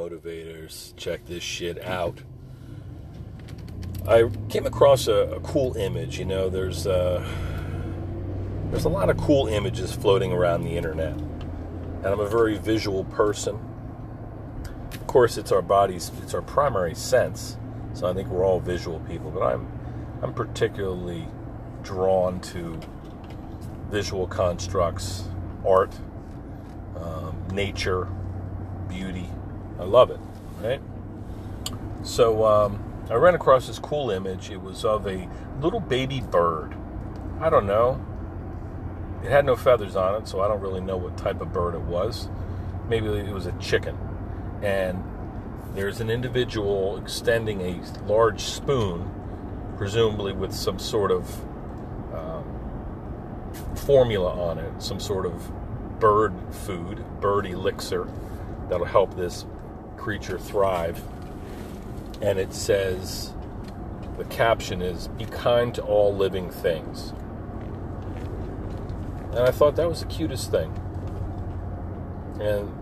motivators, check this shit out. I came across a, a cool image. You know, there's uh, there's a lot of cool images floating around the internet, and I'm a very visual person. Of course, it's our bodies, it's our primary sense. So I think we're all visual people, but I'm I'm particularly drawn to visual constructs, art, um, nature, beauty. I love it, right? So um, I ran across this cool image. It was of a little baby bird. I don't know. It had no feathers on it, so I don't really know what type of bird it was. Maybe it was a chicken. And there's an individual extending a large spoon, presumably with some sort of um, formula on it, some sort of bird food, bird elixir that'll help this creature thrive. And it says, the caption is, Be kind to all living things. And I thought that was the cutest thing. And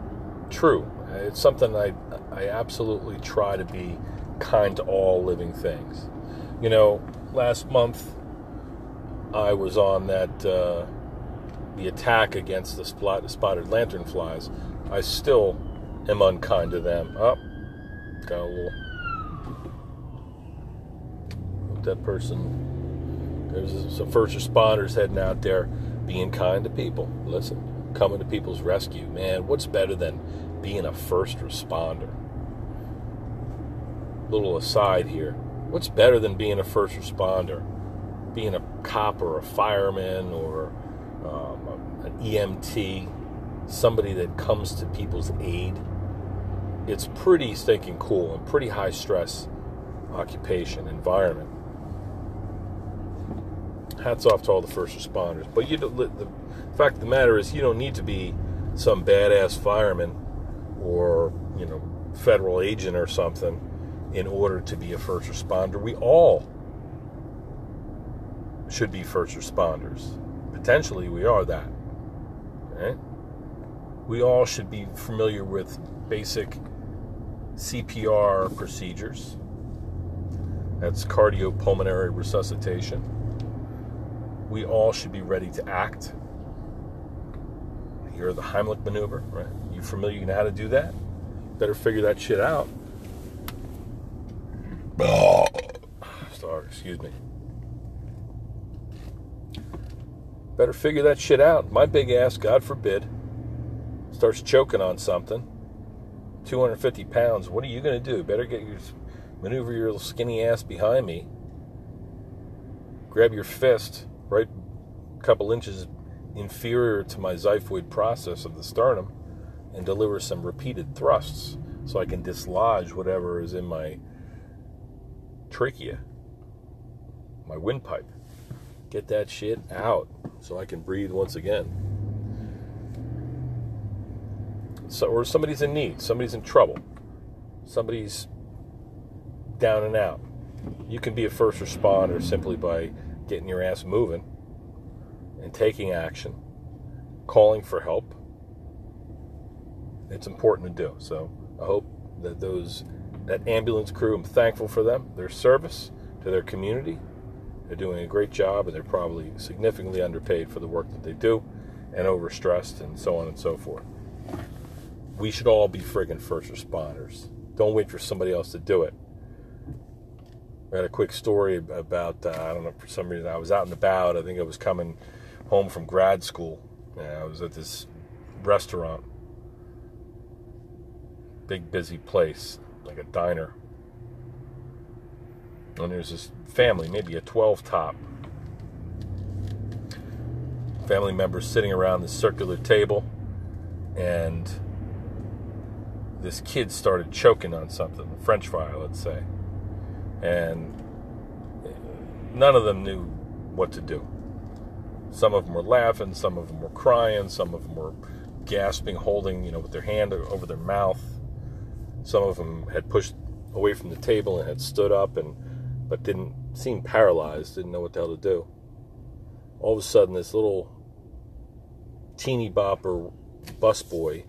true. It's something I, I absolutely try to be kind to all living things. You know, last month I was on that, uh, the attack against the spotted lanternflies. I still am unkind to them. Oh, got a little. That person. There's some first responders heading out there being kind to people. Listen, coming to people's rescue. Man, what's better than being a first responder? Little aside here. What's better than being a first responder? Being a cop or a fireman or um, an EMT, somebody that comes to people's aid it's pretty stinking cool and pretty high stress occupation environment. Hats off to all the first responders. But you, the fact of the matter is, you don't need to be some badass fireman or you know federal agent or something in order to be a first responder. We all should be first responders. Potentially, we are that. Right? We all should be familiar with basic CPR procedures. That's cardiopulmonary resuscitation. We all should be ready to act. You're the Heimlich maneuver, right? You familiar? You know how to do that? Better figure that shit out. Sorry, excuse me. Better figure that shit out. My big ass, God forbid, starts choking on something 250 pounds, what are you going to do? Better get your maneuver your little skinny ass behind me. Grab your fist right a couple inches inferior to my xiphoid process of the sternum and deliver some repeated thrusts so I can dislodge whatever is in my trachea, my windpipe. Get that shit out so I can breathe once again so, or somebody's in need, somebody's in trouble, somebody's down and out. You can be a first responder simply by getting your ass moving and taking action, calling for help. It's important to do. So I hope that those that ambulance crew, I'm thankful for them, their service to their community. They're doing a great job, and they're probably significantly underpaid for the work that they do, and overstressed, and so on and so forth we should all be friggin' first responders. Don't wait for somebody else to do it. I had a quick story about, uh, I don't know, for some reason I was out and about. I think I was coming home from grad school. I was at this restaurant, big busy place, like a diner. And there's this family, maybe a 12 top. Family members sitting around the circular table, and this kid started choking on something, a French fry, let's say, and none of them knew what to do. Some of them were laughing, some of them were crying, some of them were gasping, holding, you know, with their hand over their mouth. Some of them had pushed away from the table and had stood up and but didn't seem paralyzed, didn't know what the hell to do. All of a sudden, this little teeny bopper busboy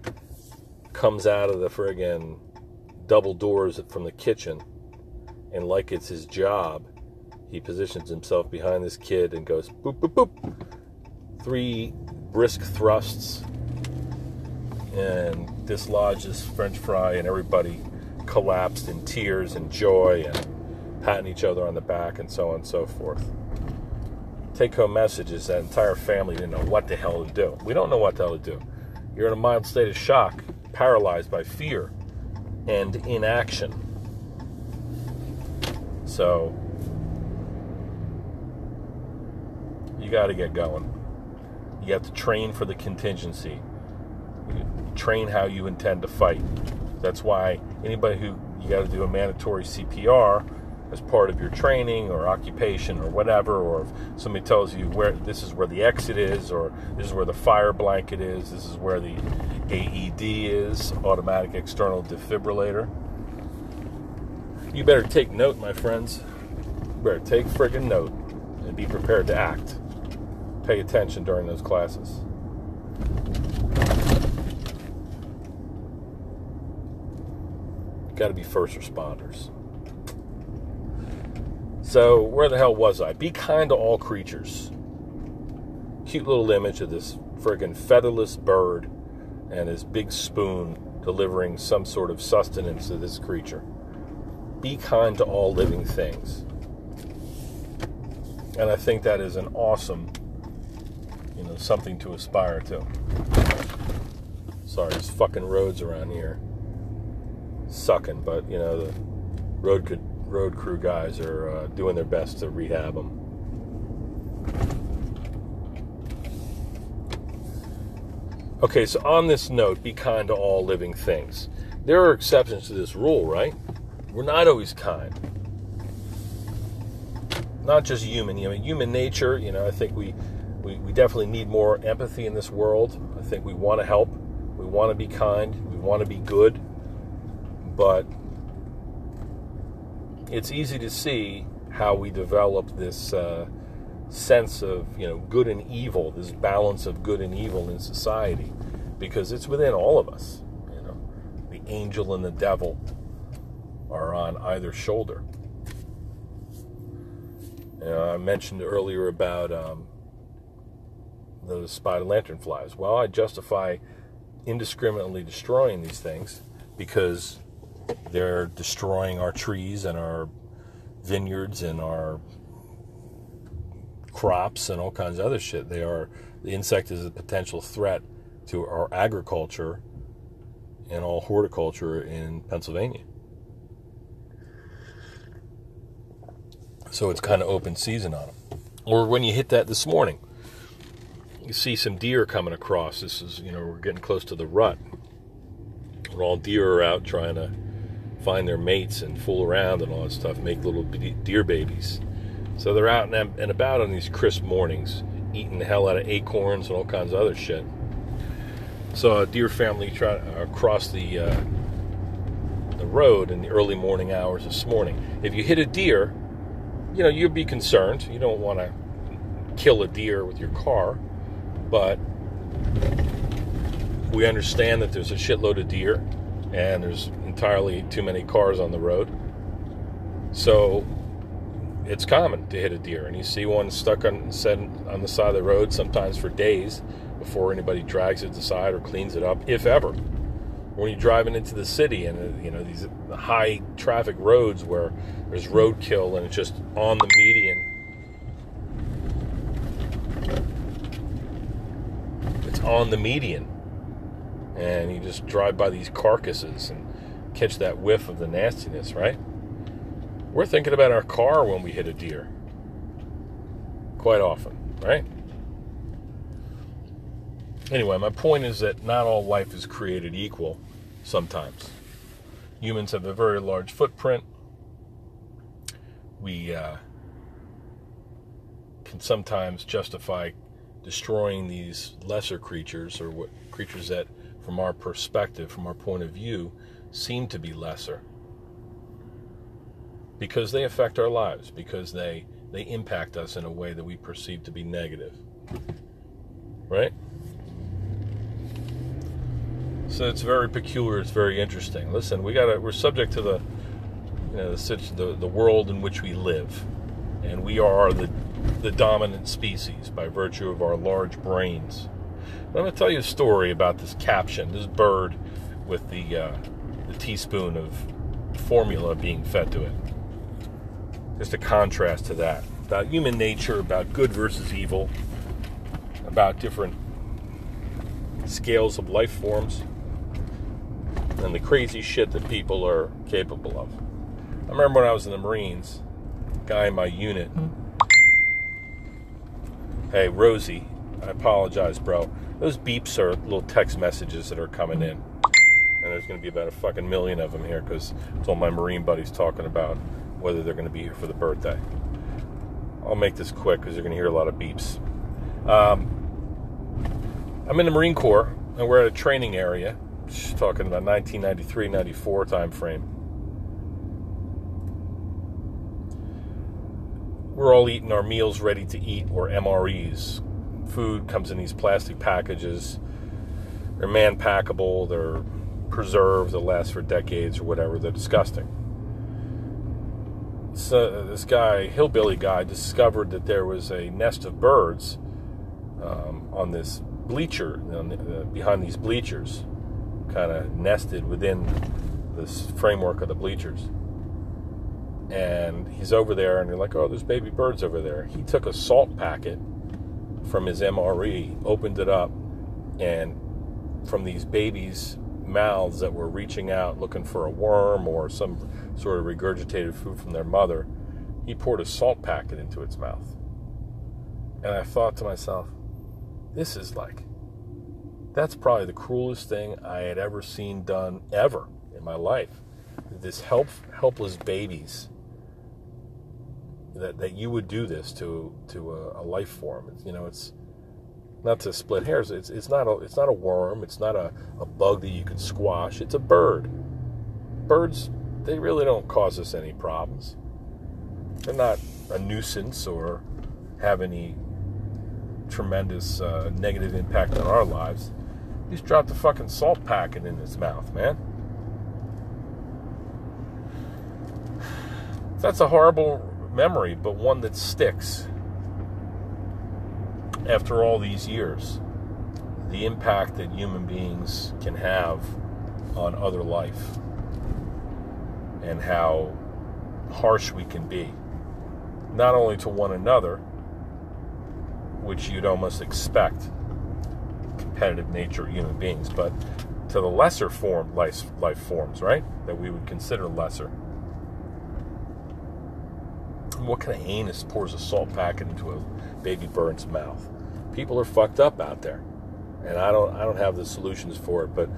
comes out of the friggin' double doors from the kitchen, and like it's his job, he positions himself behind this kid and goes boop, boop, boop. Three brisk thrusts and dislodges French fry, and everybody collapsed in tears and joy and patting each other on the back and so on and so forth. Take home message is that entire family didn't know what the hell to do. We don't know what the hell to do. You're in a mild state of shock, paralyzed by fear and inaction. So, you got to get going. You have to train for the contingency. train how you intend to fight. That's why anybody who you got to do a mandatory CPR as part of your training or occupation or whatever, or if somebody tells you where this is where the exit is, or this is where the fire blanket is, this is where the AED is, automatic external defibrillator. You better take note, my friends. You better take friggin' note and be prepared to act. Pay attention during those classes. Got to be first responders. So, where the hell was I? Be kind to all creatures. Cute little image of this friggin' featherless bird and his big spoon delivering some sort of sustenance to this creature. Be kind to all living things. And I think that is an awesome, you know, something to aspire to. Sorry, these fucking roads around here sucking, but you know the road could, road crew guys are uh, doing their best to rehab them. Okay, so on this note, be kind to all living things. There are exceptions to this rule, right? We're not always kind. Not just human, you know, human nature, you know, I think we, we, we definitely need more empathy in this world. I think we want to help. We want to be kind. We want to be good but it's easy to see how we develop this uh, sense of you know good and evil, this balance of good and evil in society, because it's within all of us. You know, the angel and the devil are on either shoulder. You know, I mentioned earlier about um, the spider lantern flies. Well, I justify indiscriminately destroying these things because they're destroying our trees and our vineyards and our crops and all kinds of other shit. They are the insect is a potential threat to our agriculture and all horticulture in Pennsylvania. So it's kind of open season on them. Or when you hit that this morning, you see some deer coming across. This is, you know, we're getting close to the rut. All deer are out trying to find their mates and fool around and all that stuff, make little deer babies. So they're out and about on these crisp mornings, eating the hell out of acorns and all kinds of other shit. So a deer family try uh, across the uh, the road in the early morning hours this morning. If you hit a deer, you know you'd be concerned. You don't want to kill a deer with your car, but we understand that there's a shitload of deer and there's entirely too many cars on the road. So it's common to hit a deer, and you see one stuck on set on the side of the road sometimes for days before anybody drags it aside or cleans it up, if ever. When you're driving into the city and uh, you know these high traffic roads where there's roadkill and it's just on the median. It's on the median and you just drive by these carcasses and catch that whiff of the nastiness, right? We're thinking about our car when we hit a deer. Quite often, right? Anyway, my point is that not all life is created equal sometimes. Humans have a very large footprint. We uh, can sometimes justify destroying these lesser creatures or what creatures that from our perspective, from our point of view, seem to be lesser because they affect our lives, because they, they impact us in a way that we perceive to be negative. Right? So it's very peculiar. It's very interesting. Listen, we got to. We're subject to the, you know, the, the the world in which we live, and we are the the dominant species by virtue of our large brains. I'm going to tell you a story about this caption. This bird with the uh, the teaspoon of formula being fed to it. Just a contrast to that about human nature, about good versus evil, about different scales of life forms and the crazy shit that people are capable of. I remember when I was in the Marines, guy in my unit, hey, Rosie, I apologize, bro. Those beeps are little text messages that are coming in. And there's going to be about a fucking million of them here because it's all my Marine buddies talking about whether they're going to be here for the birthday. I'll make this quick because you're going to hear a lot of beeps. Um, I'm in the Marine Corps and we're at a training area She's talking about 1993, 94 time frame. We're all eating our meals ready to eat, or MREs. Food comes in these plastic packages. They're man packable, they're preserved, they'll last for decades or whatever. They're disgusting. So this guy, hillbilly guy, discovered that there was a nest of birds um, on this bleacher, uh, behind these bleachers kind of nested within this framework of the bleachers. And he's over there, and you're like, oh, there's baby birds over there. He took a salt packet from his MRE, opened it up, and from these babies' mouths that were reaching out looking for a worm or some sort of regurgitated food from their mother, he poured a salt packet into its mouth. And I thought to myself, this is like that's probably the cruelest thing I had ever seen done ever in my life. This help, helpless babies that, that you would do this to to a, a life form. You know, it's not to split hairs. It's it's not a it's not a worm. It's not a, a bug that you can squash. It's a bird. Birds they really don't cause us any problems. They're not a nuisance or have any tremendous uh, negative impact on our lives. He's dropped a fucking salt packet in his mouth, man. That's a horrible memory, but one that sticks after all these years. The impact that human beings can have on other life and how harsh we can be, not only to one another, which you'd almost expect competitive nature of human beings, but to the lesser form life, life forms, right? That we would consider lesser. What kind of anus pours a salt packet into a baby bird's mouth? People are fucked up out there, and I don't I don't have the solutions for it. But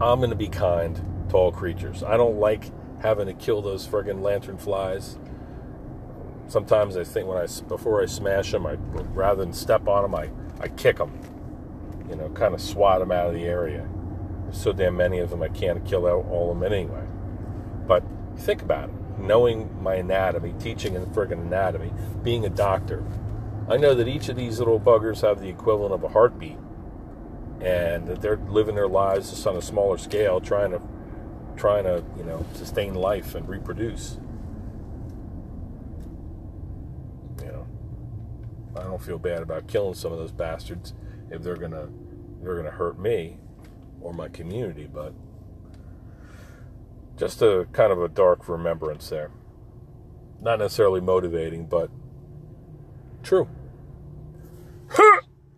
I'm going to be kind to all creatures. I don't like having to kill those friggin' lantern flies. Sometimes I think when I before I smash them, I rather than step on them, I I kick them you know, kind of swat them out of the area. There's so damn many of them, I can't kill out all of them anyway. But think about it. Knowing my anatomy, teaching in friggin' anatomy, being a doctor, I know that each of these little buggers have the equivalent of a heartbeat, and that they're living their lives just on a smaller scale, trying to, trying to, you know, sustain life and reproduce. You know, I don't feel bad about killing some of those bastards if they're gonna they're gonna hurt me or my community, but just a kind of a dark remembrance there. Not necessarily motivating, but true.